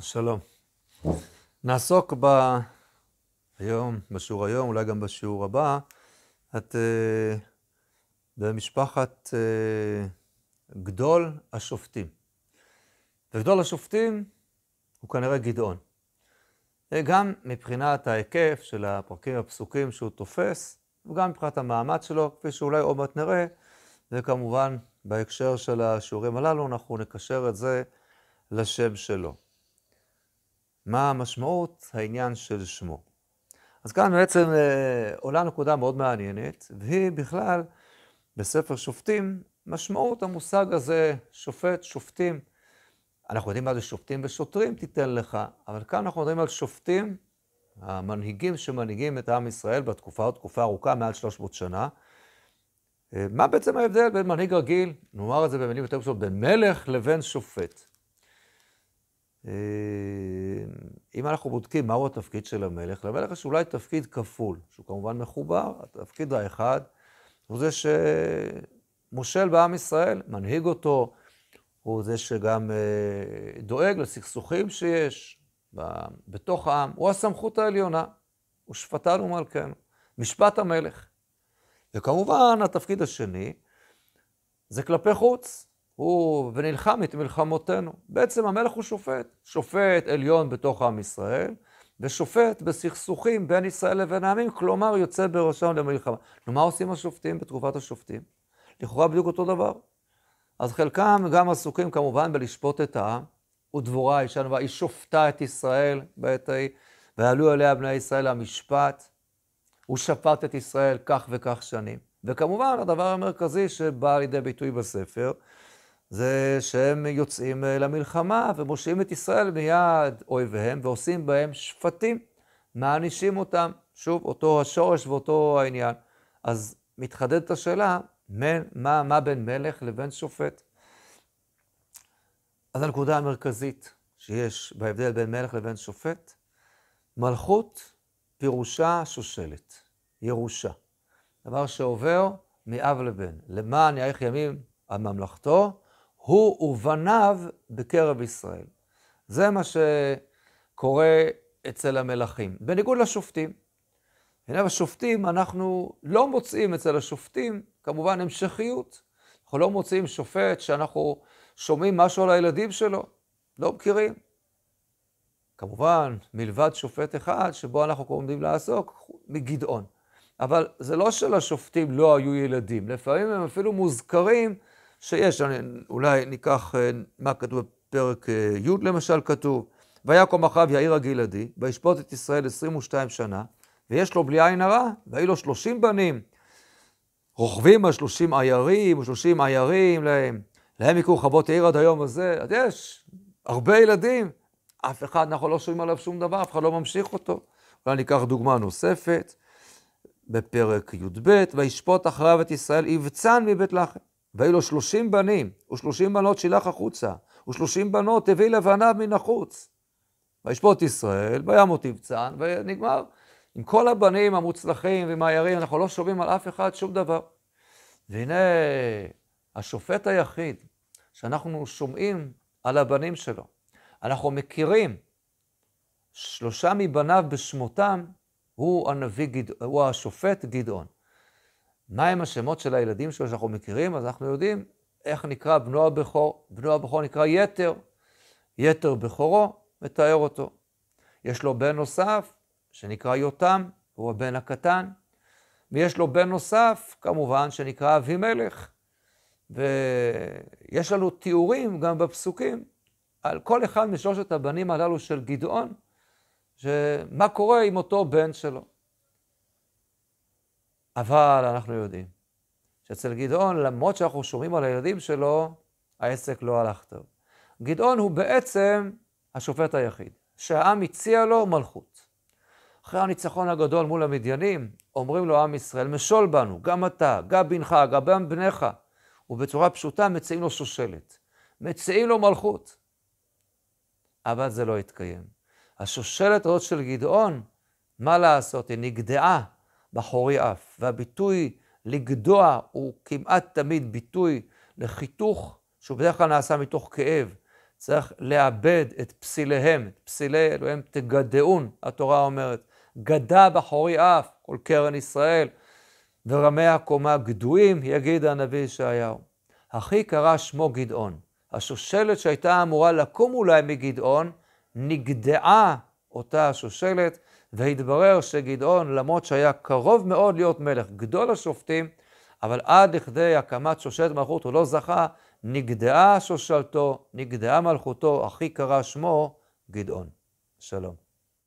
שלום. נעסוק ב... היום, בשיעור היום, אולי גם בשיעור הבא, את uh, במשפחת uh, גדול השופטים. וגדול השופטים הוא כנראה גדעון. גם מבחינת ההיקף של הפרקים הפסוקים שהוא תופס, וגם מבחינת המעמד שלו, כפי שאולי עוד מעט נראה, וכמובן בהקשר של השיעורים הללו אנחנו נקשר את זה לשם שלו. מה המשמעות העניין של שמו. אז כאן בעצם אה, עולה נקודה מאוד מעניינת, והיא בכלל בספר שופטים, משמעות המושג הזה, שופט, שופטים. אנחנו יודעים מה זה שופטים ושוטרים תיתן לך, אבל כאן אנחנו מדברים על שופטים, המנהיגים שמנהיגים את עם ישראל בתקופה או תקופה ארוכה, מעל 300 שנה. אה, מה בעצם ההבדל בין מנהיג רגיל, נאמר את זה במילים יותר פשוט, בין מלך לבין שופט? אה, אם אנחנו בודקים מהו התפקיד של המלך, למלך יש אולי תפקיד כפול, שהוא כמובן מחובר, התפקיד האחד הוא זה שמושל בעם ישראל, מנהיג אותו, הוא זה שגם אה, דואג לסכסוכים שיש בתוך העם, הוא הסמכות העליונה, הוא שפטן ומלכנו, משפט המלך. וכמובן, התפקיד השני זה כלפי חוץ. הוא ונלחם את מלחמותינו. בעצם המלך הוא שופט, שופט עליון בתוך עם ישראל, ושופט בסכסוכים בין ישראל לבין העמים, כלומר יוצא בראשם למלחמה. נו, מה עושים השופטים בתקופת השופטים? לכאורה בדיוק אותו דבר. אז חלקם גם עסוקים כמובן בלשפוט את העם, ודבורה אישה נבואה, היא שופטה את ישראל בעת ההיא, ועלו אליה בני ישראל למשפט, הוא שפט את ישראל כך וכך שנים. וכמובן, הדבר המרכזי שבא לידי ביטוי בספר, זה שהם יוצאים אה, למלחמה ומושיעים את ישראל מיד אויביהם ועושים בהם שפטים, מענישים אותם. שוב, אותו השורש ואותו העניין. אז מתחדדת השאלה, מה, מה בין מלך לבין שופט? אז הנקודה המרכזית שיש בהבדל בין מלך לבין שופט, מלכות פירושה שושלת, ירושה. דבר שעובר מאב לבן. למען יאריך ימים על ממלכתו, הוא ובניו בקרב ישראל. זה מה שקורה אצל המלכים, בניגוד לשופטים. הנה בשופטים אנחנו לא מוצאים אצל השופטים כמובן המשכיות. אנחנו לא מוצאים שופט שאנחנו שומעים משהו על הילדים שלו, לא מכירים. כמובן, מלבד שופט אחד שבו אנחנו עומדים לעסוק, מגדעון. אבל זה לא שלשופטים לא היו ילדים, לפעמים הם אפילו מוזכרים שיש, אני, אולי ניקח אה, מה כתוב בפרק אה, י' למשל כתוב, ויקום אחאב יאיר הגלעדי, וישפוט את ישראל 22 שנה, ויש לו בלי עין הרע, והיו לו 30 בנים, רוכבים על 30 עיירים, או 30 עיירים להם, להם יקרו חוות העיר עד היום הזה, אז יש הרבה ילדים, אף אחד, אנחנו לא שומעים עליו שום דבר, אף אחד לא ממשיך אותו. אולי ניקח דוגמה נוספת, בפרק י"ב, וישפוט אחריו את ישראל, יבצן מבית לחם. והיו לו שלושים בנים, ושלושים בנות שילח החוצה, ושלושים בנות הביא לבניו מן החוץ. וישפוט ישראל, וימות יבצן, ונגמר. עם כל הבנים המוצלחים ועם העיירים, אנחנו לא שומעים על אף אחד שום דבר. והנה, השופט היחיד שאנחנו שומעים על הבנים שלו, אנחנו מכירים שלושה מבניו בשמותם, הוא הנביא. הוא השופט גדעון. מהם השמות של הילדים שלו שאנחנו מכירים? אז אנחנו יודעים איך נקרא בנו הבכור. בנו הבכור נקרא יתר. יתר בכורו, מתאר אותו. יש לו בן נוסף, שנקרא יותם, הוא הבן הקטן. ויש לו בן נוסף, כמובן, שנקרא אבימלך. ויש לנו תיאורים גם בפסוקים על כל אחד משלושת הבנים הללו של גדעון, שמה קורה עם אותו בן שלו. אבל אנחנו יודעים שאצל גדעון, למרות שאנחנו שומעים על הילדים שלו, העסק לא הלך טוב. גדעון הוא בעצם השופט היחיד, שהעם הציע לו מלכות. אחרי הניצחון הגדול מול המדיינים, אומרים לו עם ישראל, משול בנו, גם אתה, גם בנך, גם בניך. ובצורה פשוטה מציעים לו שושלת. מציעים לו מלכות. אבל זה לא התקיים. השושלת הזאת של גדעון, מה לעשות? היא נגדעה בחורי אף. והביטוי לגדוע הוא כמעט תמיד ביטוי לחיתוך, שהוא בדרך כלל נעשה מתוך כאב. צריך לאבד את פסיליהם, את פסילי אלוהים תגדעון, התורה אומרת. גדע בחורי אף, כל קרן ישראל, ורמי הקומה גדועים, יגיד הנביא ישעיהו. הכי קרא שמו גדעון. השושלת שהייתה אמורה לקום אולי מגדעון, נגדעה אותה השושלת, והתברר שגדעון, למרות שהיה קרוב מאוד להיות מלך, גדול השופטים, אבל עד לכדי הקמת שושלת מלכות הוא לא זכה, נגדעה שושלתו, נגדעה מלכותו, הכי קרא שמו גדעון. שלום.